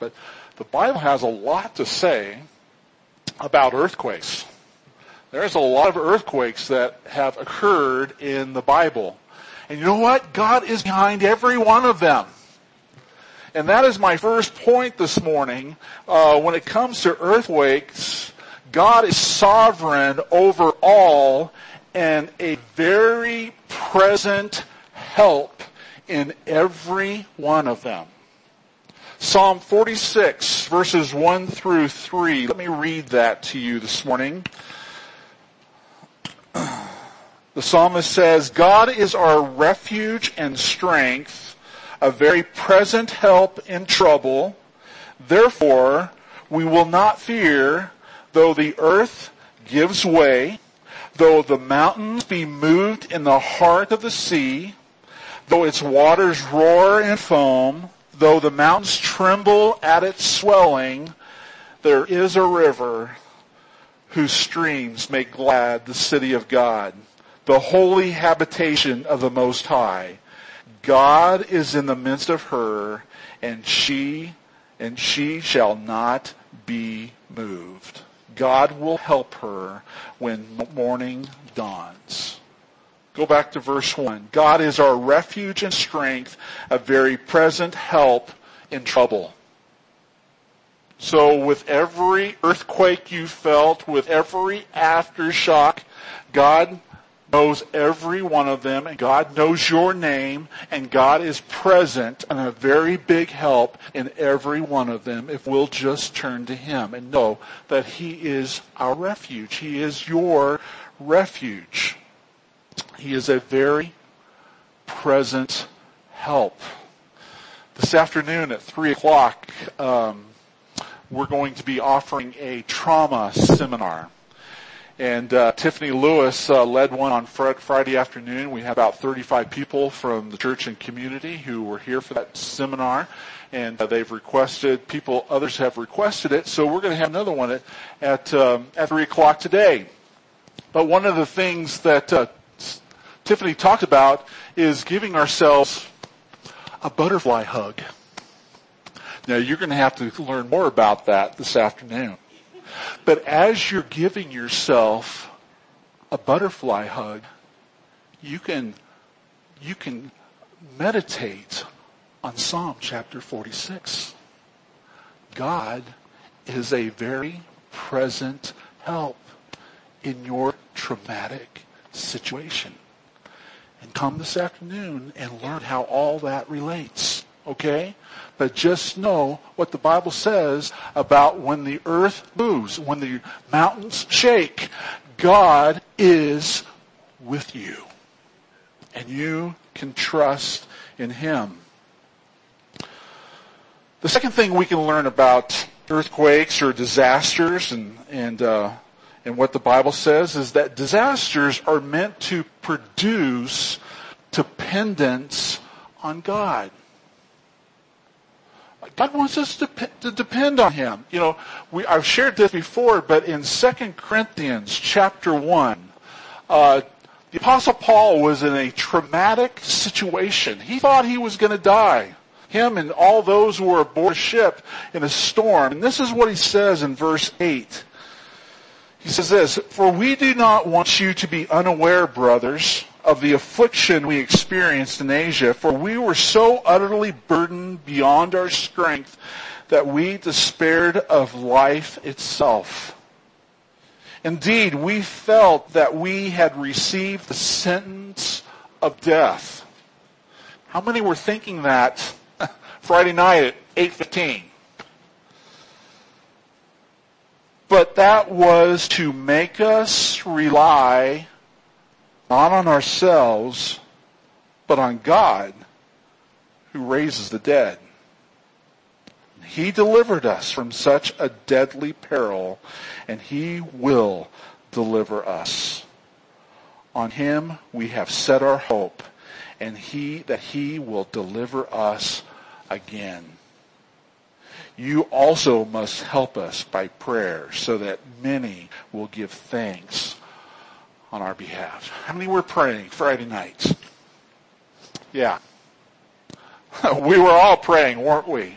But the Bible has a lot to say about earthquakes. There's a lot of earthquakes that have occurred in the Bible. And you know what? God is behind every one of them. And that is my first point this morning. Uh, when it comes to earthquakes, God is sovereign over all and a very present help in every one of them. Psalm 46 verses 1 through 3. Let me read that to you this morning. The psalmist says, God is our refuge and strength, a very present help in trouble. Therefore, we will not fear, though the earth gives way, though the mountains be moved in the heart of the sea, though its waters roar and foam, though the mountains tremble at its swelling, there is a river whose streams make glad the city of God, the holy habitation of the Most High. God is in the midst of her, and she, and she shall not be moved. God will help her when morning dawns. Go back to verse 1. God is our refuge and strength, a very present help in trouble. So with every earthquake you felt, with every aftershock, God knows every one of them, and God knows your name, and God is present and a very big help in every one of them if we'll just turn to Him and know that He is our refuge. He is your refuge. He is a very present help. This afternoon at 3 o'clock, um, we're going to be offering a trauma seminar. And uh, Tiffany Lewis uh, led one on fr- Friday afternoon. We had about 35 people from the church and community who were here for that seminar, and uh, they've requested people. Others have requested it, so we're going to have another one at at, um, at three o'clock today. But one of the things that uh, Tiffany talked about is giving ourselves a butterfly hug. Now you're going to have to learn more about that this afternoon. But as you're giving yourself a butterfly hug, you can, you can meditate on Psalm chapter 46. God is a very present help in your traumatic situation. And come this afternoon and learn how all that relates. Okay? But just know what the Bible says about when the earth moves, when the mountains shake, God is with you. And you can trust in Him. The second thing we can learn about earthquakes or disasters and, and, uh, and what the Bible says is that disasters are meant to produce dependence on God. God wants us to, to depend on Him. You know, we, I've shared this before, but in 2 Corinthians chapter 1, uh, the apostle Paul was in a traumatic situation. He thought he was going to die. Him and all those who were aboard a ship in a storm. And this is what he says in verse 8. He says this, For we do not want you to be unaware, brothers, of the affliction we experienced in Asia, for we were so utterly burdened beyond our strength that we despaired of life itself. Indeed, we felt that we had received the sentence of death. How many were thinking that Friday night at 8:15? But that was to make us rely not on ourselves, but on God who raises the dead. He delivered us from such a deadly peril, and He will deliver us. On Him we have set our hope, and He, that He will deliver us again. You also must help us by prayer so that many will give thanks on our behalf. How many were praying Friday nights? Yeah. we were all praying, weren't we?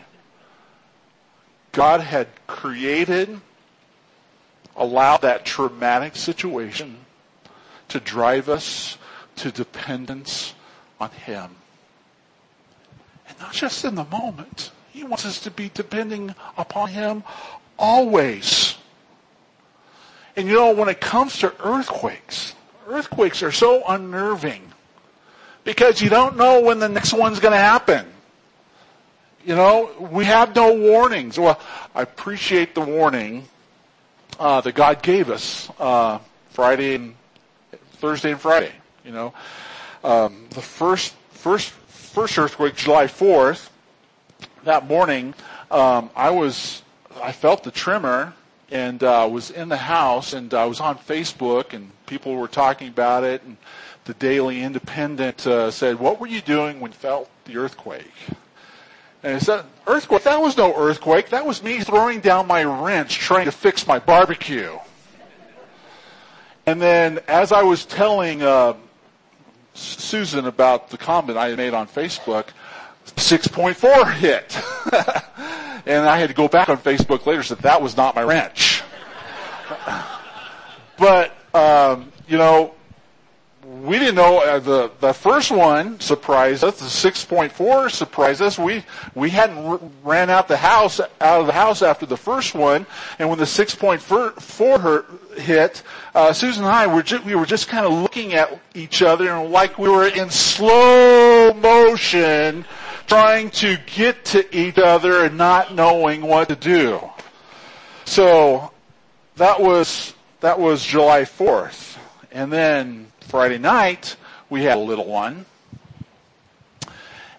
God had created, allowed that traumatic situation to drive us to dependence on Him. And not just in the moment. He wants us to be depending upon Him always. And you know, when it comes to earthquakes, earthquakes are so unnerving because you don't know when the next one's going to happen. You know, we have no warnings. Well, I appreciate the warning uh, that God gave us uh, Friday and Thursday and Friday. You know, um, the first first first earthquake, July fourth. That morning, um, I was I felt the tremor and uh, was in the house and I was on Facebook and people were talking about it and the Daily Independent uh, said, "What were you doing when you felt the earthquake?" And I said, "Earthquake? That was no earthquake. That was me throwing down my wrench trying to fix my barbecue." And then, as I was telling uh, Susan about the comment I had made on Facebook, 6.4 hit. And I had to go back on Facebook later and said that was not my wrench. but, um, you know, we didn't know uh, the the first one surprised us. The 6.4 surprised us. We we hadn't r- ran out the house out of the house after the first one, and when the 6.4 hit, uh, Susan and I were ju- we were just kind of looking at each other and like we were in slow motion trying to get to each other and not knowing what to do. So that was that was July 4th. And then Friday night we had a little one.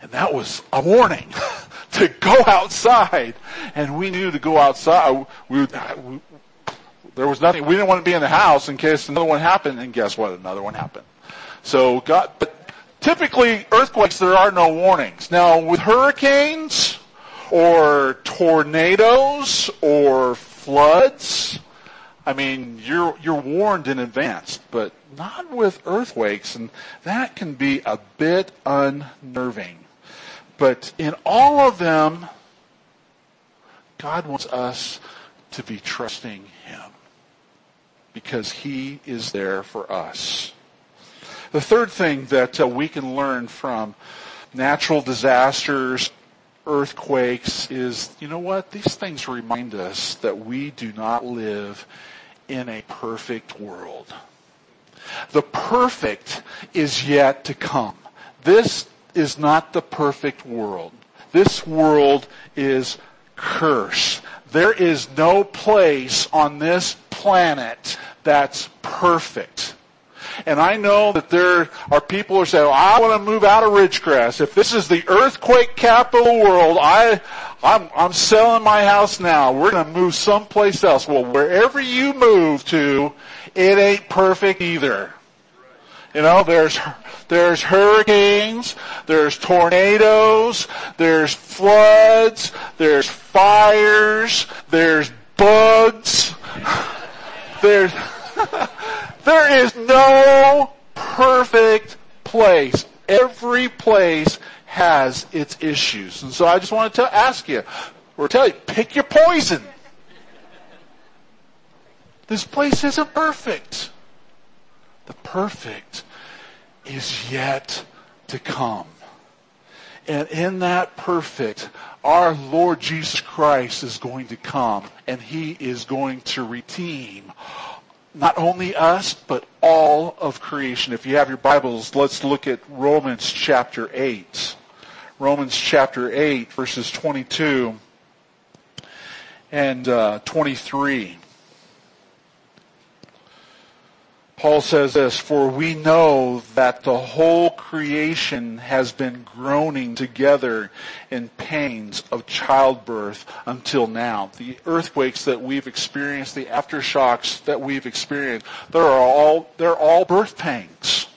And that was a warning to go outside. And we knew to go outside. Uh, we, we, uh, there was nothing. We didn't want to be in the house in case another one happened. And guess what? Another one happened. So God, but Typically, earthquakes, there are no warnings. Now, with hurricanes, or tornadoes, or floods, I mean, you're, you're warned in advance, but not with earthquakes, and that can be a bit unnerving. But in all of them, God wants us to be trusting Him because He is there for us. The third thing that uh, we can learn from natural disasters, earthquakes is, you know what? These things remind us that we do not live in a perfect world. The perfect is yet to come. This is not the perfect world. This world is cursed. There is no place on this planet that's perfect. And I know that there are people who say, well, I want to move out of Ridgecrest. If this is the earthquake capital world, I, I'm, I'm selling my house now. We're going to move someplace else. Well, wherever you move to, it ain't perfect either. You know, there's, there's hurricanes, there's tornadoes, there's floods, there's fires, there's bugs, there's, There is no perfect place. Every place has its issues. And so I just wanted to ask you, or tell you, pick your poison. This place isn't perfect. The perfect is yet to come. And in that perfect, our Lord Jesus Christ is going to come and he is going to redeem not only us, but all of creation. If you have your Bibles, let's look at Romans chapter 8. Romans chapter 8, verses 22 and uh, 23. Paul says this, for we know that the whole creation has been groaning together in pains of childbirth until now. The earthquakes that we've experienced, the aftershocks that we've experienced, they're all, they're all birth pangs.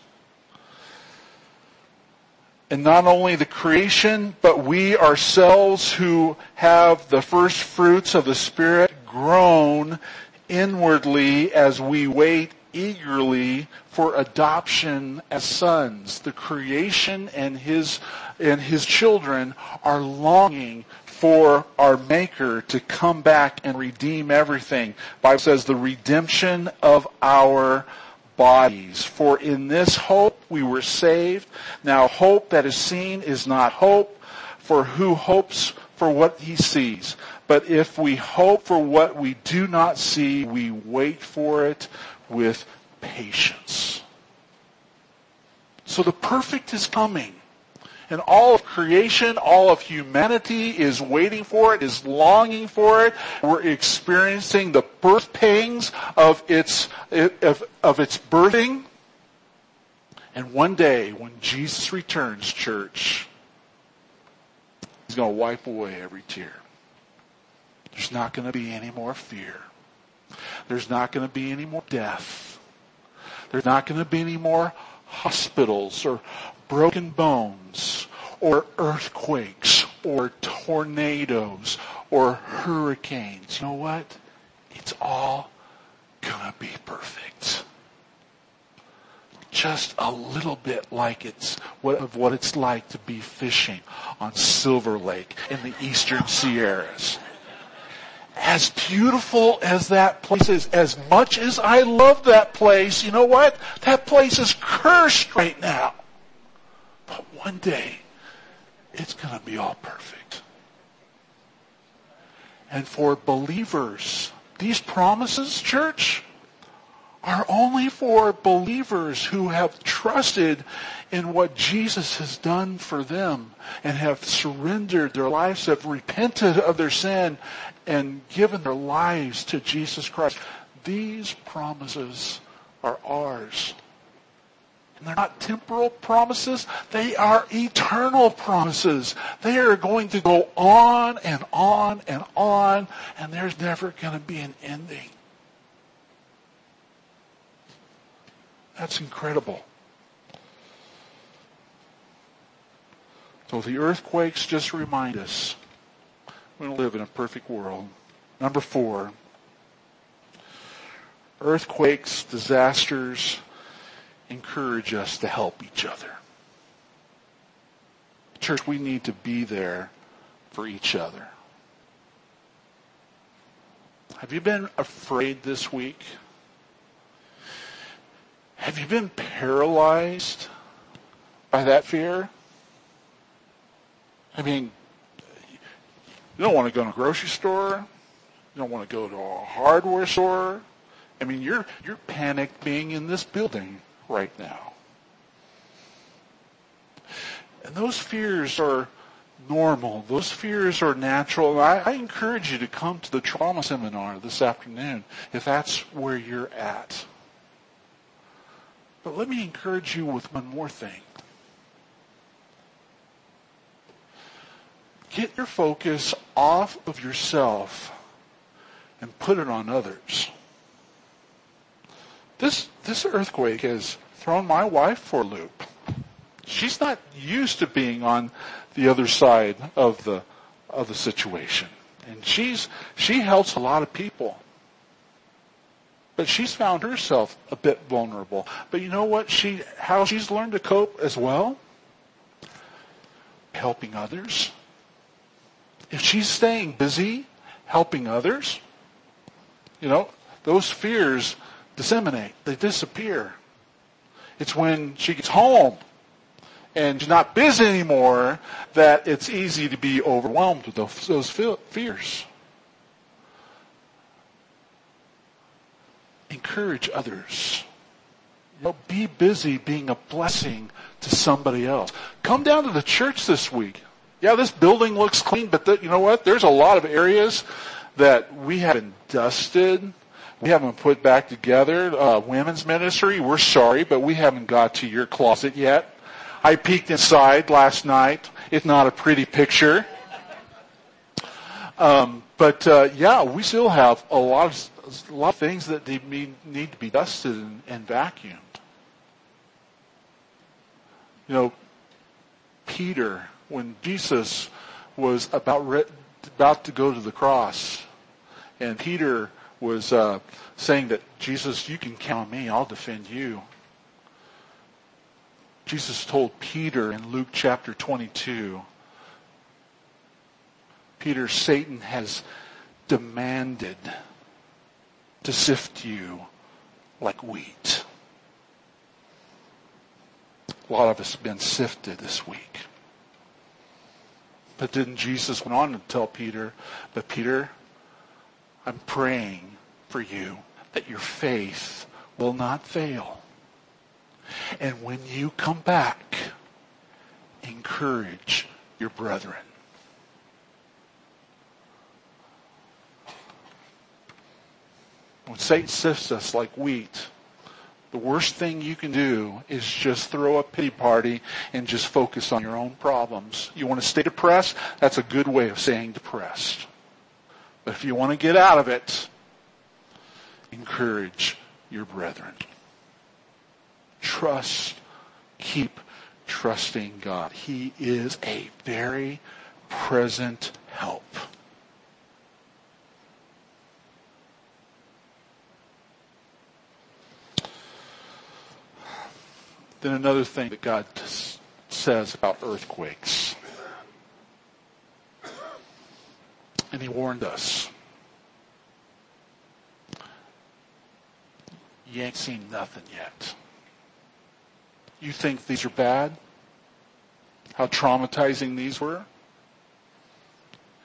And not only the creation, but we ourselves who have the first fruits of the Spirit groan inwardly as we wait eagerly for adoption as sons. The creation and his, and his children are longing for our Maker to come back and redeem everything. Bible says the redemption of our bodies. For in this hope we were saved. Now hope that is seen is not hope, for who hopes for what he sees? But if we hope for what we do not see, we wait for it with patience. So the perfect is coming. And all of creation, all of humanity is waiting for it, is longing for it. We're experiencing the birth pangs of its, of, of its birthing. And one day, when Jesus returns, church, He's going to wipe away every tear. There's not going to be any more fear. There's not going to be any more death. There's not going to be any more hospitals or broken bones or earthquakes or tornadoes or hurricanes. You know what? It's all going to be perfect. Just a little bit like it's what, of what it's like to be fishing on Silver Lake in the eastern Sierras as beautiful as that place is, as much as I love that place, you know what? That place is cursed right now. But one day, it's going to be all perfect. And for believers, these promises, church, are only for believers who have trusted in what Jesus has done for them and have surrendered their lives, have repented of their sin and given their lives to Jesus Christ. These promises are ours. And they're not temporal promises. They are eternal promises. They are going to go on and on and on, and there's never going to be an ending. That's incredible. So the earthquakes just remind us we don't live in a perfect world. Number four, earthquakes, disasters encourage us to help each other. Church, we need to be there for each other. Have you been afraid this week? Have you been paralyzed by that fear? I mean, you don't want to go to a grocery store. You don't want to go to a hardware store. I mean, you're you're panicked being in this building right now. And those fears are normal. Those fears are natural. I, I encourage you to come to the trauma seminar this afternoon if that's where you're at. But let me encourage you with one more thing. Get your focus off of yourself and put it on others. This, this earthquake has thrown my wife for a loop. She's not used to being on the other side of the, of the situation. And she's, she helps a lot of people. But she's found herself a bit vulnerable. But you know what she, how she's learned to cope as well? Helping others. If she's staying busy helping others, you know, those fears disseminate. They disappear. It's when she gets home and she's not busy anymore that it's easy to be overwhelmed with those, those fears. encourage others. Be busy being a blessing to somebody else. Come down to the church this week. Yeah, this building looks clean, but the, you know what? There's a lot of areas that we haven't dusted. We haven't put back together. Uh, women's ministry, we're sorry, but we haven't got to your closet yet. I peeked inside last night. It's not a pretty picture. Um, but uh, yeah, we still have a lot of a lot of things that need, need to be dusted and, and vacuumed. You know, Peter, when Jesus was about re- about to go to the cross, and Peter was uh, saying that Jesus, you can count on me. I'll defend you. Jesus told Peter in Luke chapter 22, Peter, Satan has demanded to sift you like wheat. A lot of us have been sifted this week. But didn't Jesus went on to tell Peter, but Peter, I'm praying for you that your faith will not fail. And when you come back, encourage your brethren. When Satan sifts us like wheat, the worst thing you can do is just throw a pity party and just focus on your own problems. You want to stay depressed? That's a good way of saying depressed. But if you want to get out of it, encourage your brethren. Trust, keep trusting God. He is a very present help. Then another thing that God says about earthquakes. And he warned us. You ain't seen nothing yet. You think these are bad? How traumatizing these were?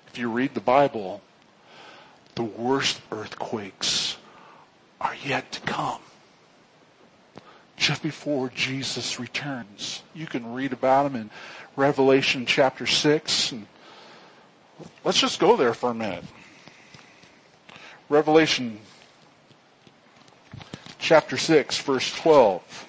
If you read the Bible, the worst earthquakes are yet to come just before Jesus returns. You can read about him in Revelation chapter 6. And let's just go there for a minute. Revelation chapter 6, verse 12.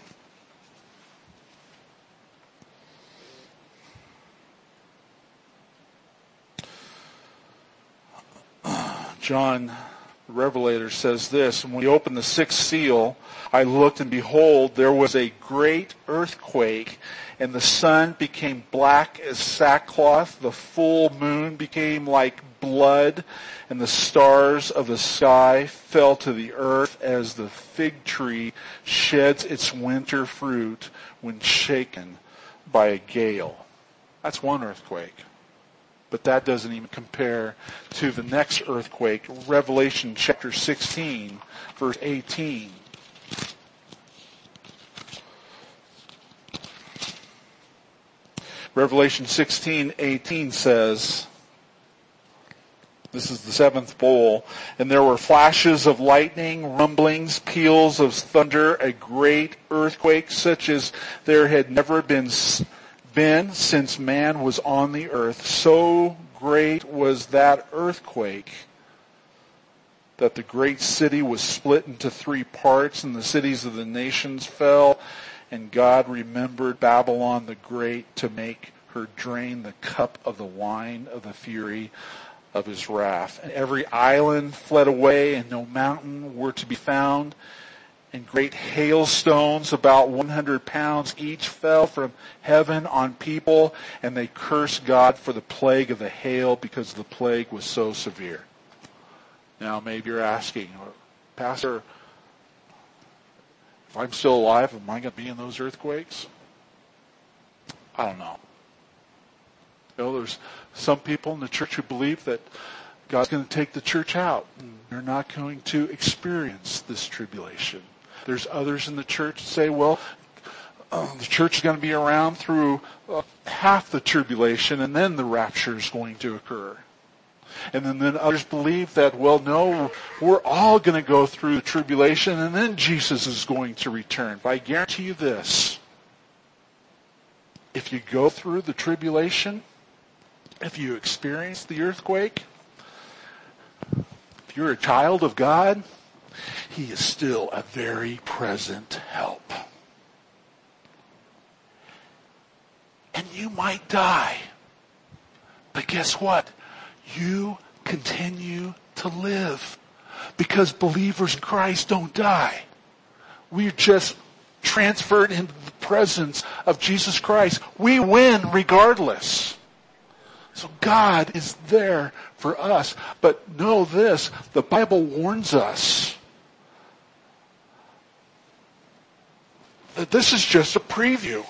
John Revelator says this, and when he opened the sixth seal, I looked and behold, there was a great earthquake, and the sun became black as sackcloth, the full moon became like blood, and the stars of the sky fell to the earth as the fig tree sheds its winter fruit when shaken by a gale. That's one earthquake. But that doesn't even compare to the next earthquake, Revelation chapter 16, verse 18. Revelation 16, 18 says, this is the seventh bowl, and there were flashes of lightning, rumblings, peals of thunder, a great earthquake such as there had never been been since man was on the earth. So great was that earthquake that the great city was split into three parts and the cities of the nations fell and God remembered Babylon the Great to make her drain the cup of the wine of the fury of his wrath. And every island fled away and no mountain were to be found and great hailstones about 100 pounds each fell from heaven on people and they cursed God for the plague of the hail because the plague was so severe. Now maybe you're asking, Pastor, if I'm still alive, am I going to be in those earthquakes? I don't know. You know, there's some people in the church who believe that God's going to take the church out and they're not going to experience this tribulation. There's others in the church say, well, uh, the church is going to be around through uh, half the tribulation and then the rapture is going to occur. And then, then others believe that, well, no, we're all going to go through the tribulation and then Jesus is going to return. But I guarantee you this. If you go through the tribulation, if you experience the earthquake, if you're a child of God, he is still a very present help. And you might die. But guess what? You continue to live. Because believers in Christ don't die. We're just transferred into the presence of Jesus Christ. We win regardless. So God is there for us. But know this, the Bible warns us this is just a preview.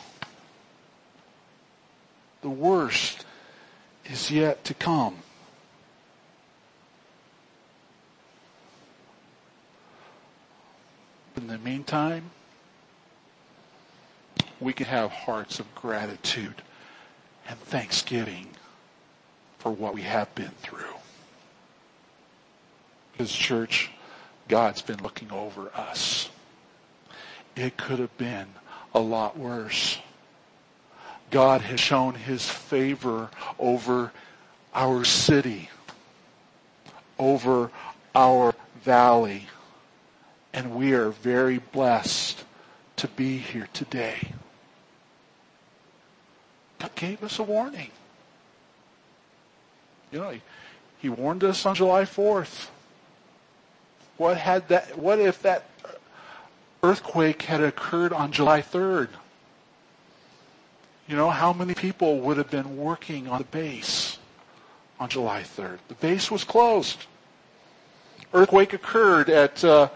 The worst is yet to come. In the meantime, we can have hearts of gratitude and thanksgiving for what we have been through. Because, church, God's been looking over us. It could have been a lot worse. God has shown his favor over our city, over our valley, and we are very blessed to be here today. God gave us a warning. You know, he, he warned us on July 4th. What had that, what if that earthquake had occurred on July 3rd? You know, how many people would have been working on the base on July 3rd? The base was closed. Earthquake occurred at, uh,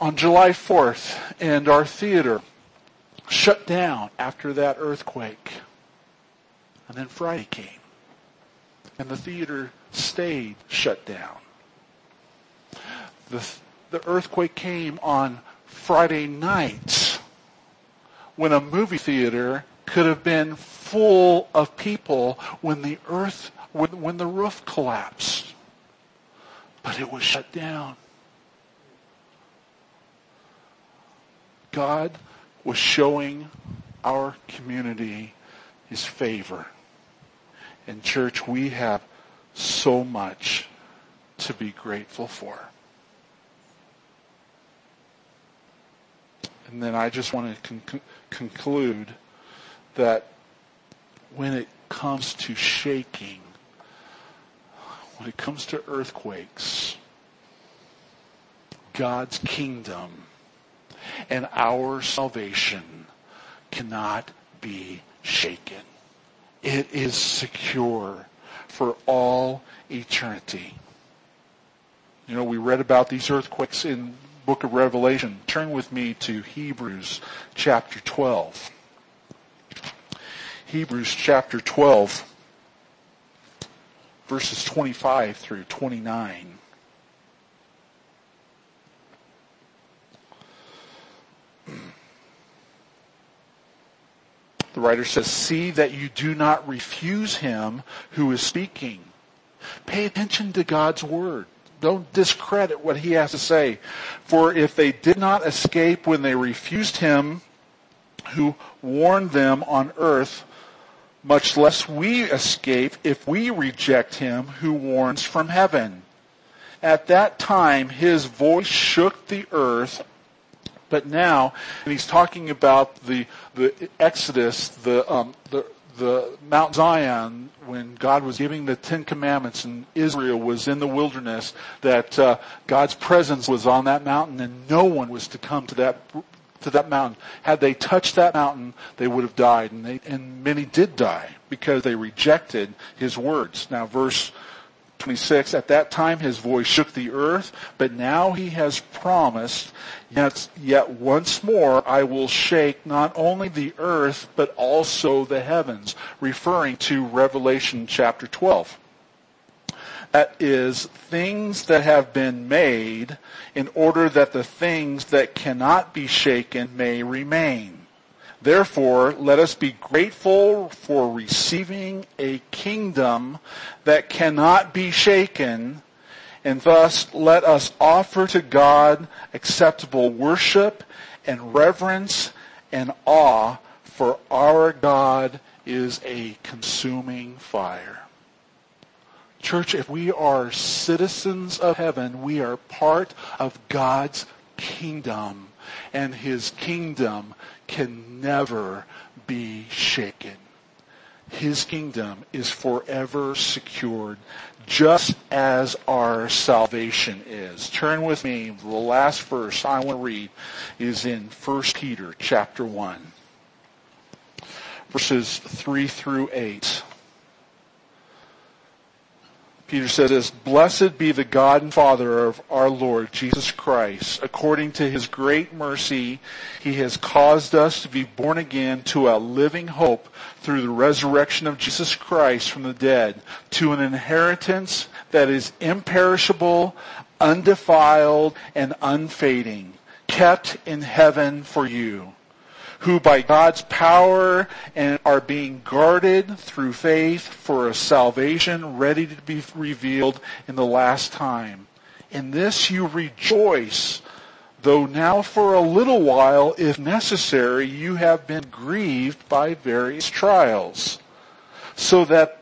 on July 4th, and our theater shut down after that earthquake. And then Friday came, and the theater stayed shut down. The, the earthquake came on Friday nights when a movie theater could have been full of people when the earth, when, when the roof collapsed. But it was shut down. God was showing our community his favor. In church, we have so much to be grateful for. And then I just want to con- conclude that when it comes to shaking, when it comes to earthquakes, God's kingdom and our salvation cannot be shaken. It is secure for all eternity. You know, we read about these earthquakes in book of Revelation. Turn with me to Hebrews chapter 12. Hebrews chapter 12, verses 25 through 29. The writer says, See that you do not refuse him who is speaking. Pay attention to God's word. Don't discredit what he has to say. For if they did not escape when they refused him who warned them on earth, much less we escape if we reject him who warns from heaven. At that time, his voice shook the earth, but now, and he's talking about the, the Exodus, the, um, the, the Mount Zion, when God was giving the Ten Commandments and Israel was in the wilderness, that uh, God's presence was on that mountain and no one was to come to that to that mountain. Had they touched that mountain, they would have died, and, they, and many did die because they rejected his words. Now, verse 26, at that time his voice shook the earth, but now he has promised, yet, yet once more I will shake not only the earth, but also the heavens, referring to Revelation chapter 12 that is things that have been made in order that the things that cannot be shaken may remain. Therefore, let us be grateful for receiving a kingdom that cannot be shaken, and thus let us offer to God acceptable worship and reverence and awe, for our God is a consuming fire. Church, if we are citizens of heaven, we are part of God's kingdom. And his kingdom can never be shaken. His kingdom is forever secured, just as our salvation is. Turn with me. The last verse I want to read is in 1 Peter chapter 1, verses 3 through 8. Peter says, Blessed be the God and Father of our Lord Jesus Christ. According to his great mercy, he has caused us to be born again to a living hope through the resurrection of Jesus Christ from the dead, to an inheritance that is imperishable, undefiled, and unfading kept in heaven for you, who by God's power and are being guarded through faith for a salvation ready to be revealed in the last time. In this you rejoice, though now for a little while, if necessary, you have been grieved by various trials, so that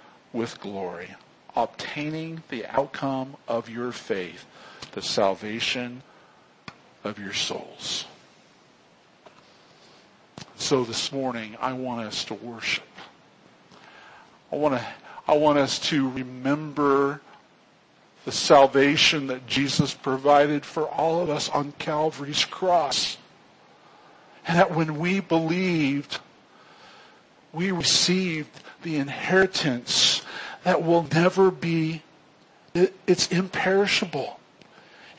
with glory, obtaining the outcome of your faith, the salvation of your souls. So this morning, I want us to worship. I want to, I want us to remember the salvation that Jesus provided for all of us on Calvary's cross. And that when we believed, we received the inheritance that will never be, it, it's imperishable.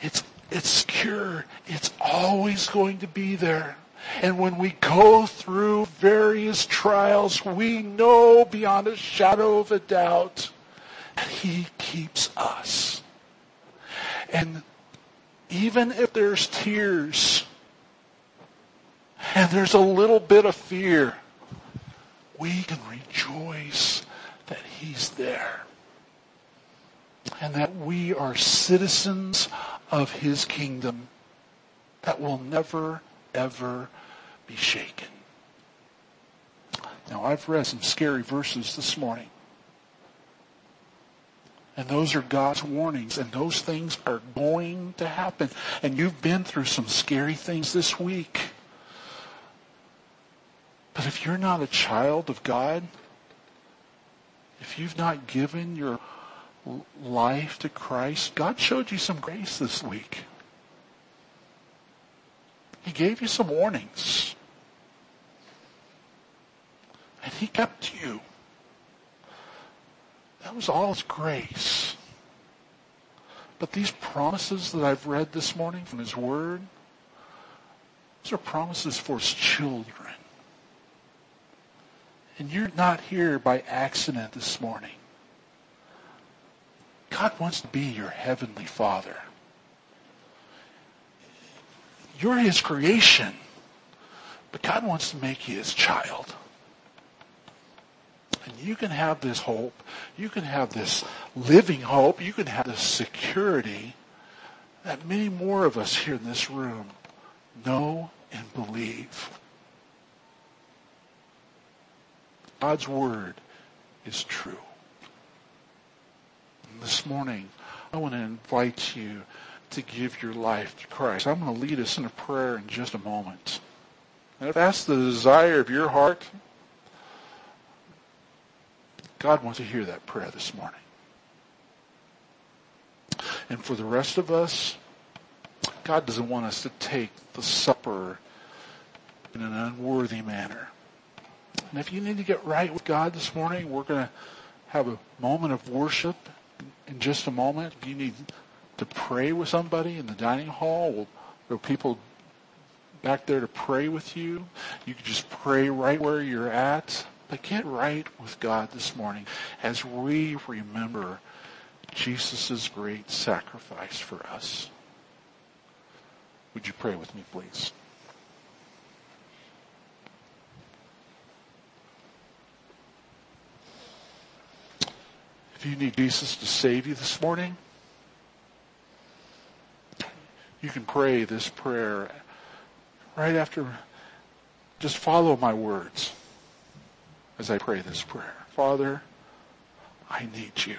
It's, it's secure. It's always going to be there. And when we go through various trials, we know beyond a shadow of a doubt that He keeps us. And even if there's tears and there's a little bit of fear, we can rejoice He's there. And that we are citizens of His kingdom that will never, ever be shaken. Now, I've read some scary verses this morning. And those are God's warnings, and those things are going to happen. And you've been through some scary things this week. But if you're not a child of God, if you've not given your life to Christ, God showed you some grace this week. He gave you some warnings. And He kept you. That was all His grace. But these promises that I've read this morning from His Word, those are promises for His children. And you're not here by accident this morning. God wants to be your heavenly Father. You're His creation, but God wants to make you His child. And you can have this hope. You can have this living hope. You can have this security that many more of us here in this room know and believe. God's word is true. And this morning, I want to invite you to give your life to Christ. I'm going to lead us in a prayer in just a moment. And if that's the desire of your heart, God wants to hear that prayer this morning. And for the rest of us, God doesn't want us to take the supper in an unworthy manner. And if you need to get right with God this morning, we're going to have a moment of worship in just a moment. If you need to pray with somebody in the dining hall, there are people back there to pray with you. You can just pray right where you're at. But get right with God this morning as we remember Jesus' great sacrifice for us. Would you pray with me, please? If you need Jesus to save you this morning, you can pray this prayer right after. Just follow my words as I pray this prayer. Father, I need you.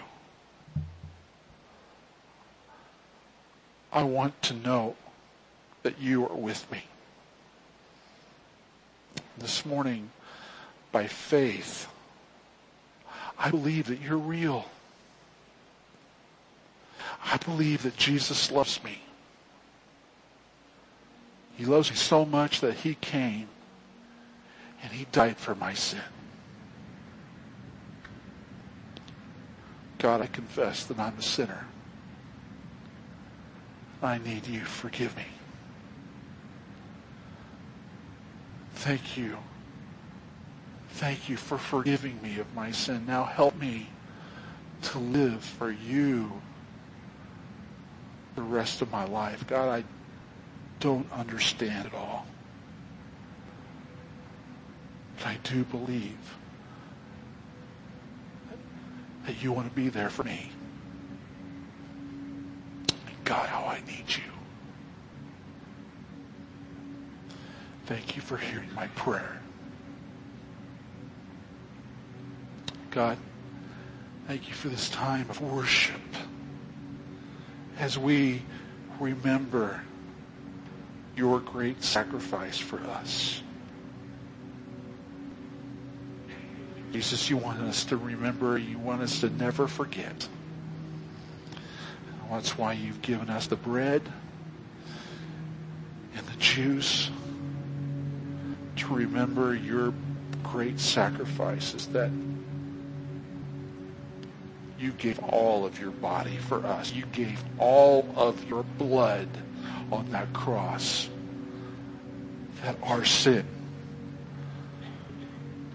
I want to know that you are with me. This morning, by faith, I believe that you're real. I believe that Jesus loves me. He loves me so much that he came and he died for my sin. God, I confess that I'm a sinner. I need you. Forgive me. Thank you. Thank you for forgiving me of my sin. Now help me to live for you the rest of my life. God, I don't understand it all. But I do believe that you want to be there for me. God, how I need you. Thank you for hearing my prayer. God, thank you for this time of worship as we remember your great sacrifice for us. Jesus, you want us to remember, you want us to never forget. That's why you've given us the bread and the juice to remember your great sacrifices that you gave all of your body for us. You gave all of your blood on that cross that our sin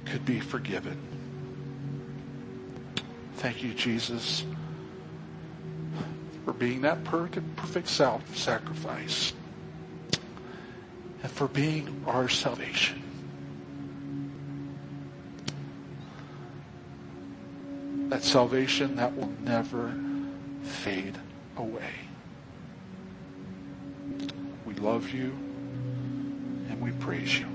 could be forgiven. Thank you, Jesus, for being that perfect self sacrifice and for being our salvation. That salvation that will never fade away. We love you and we praise you.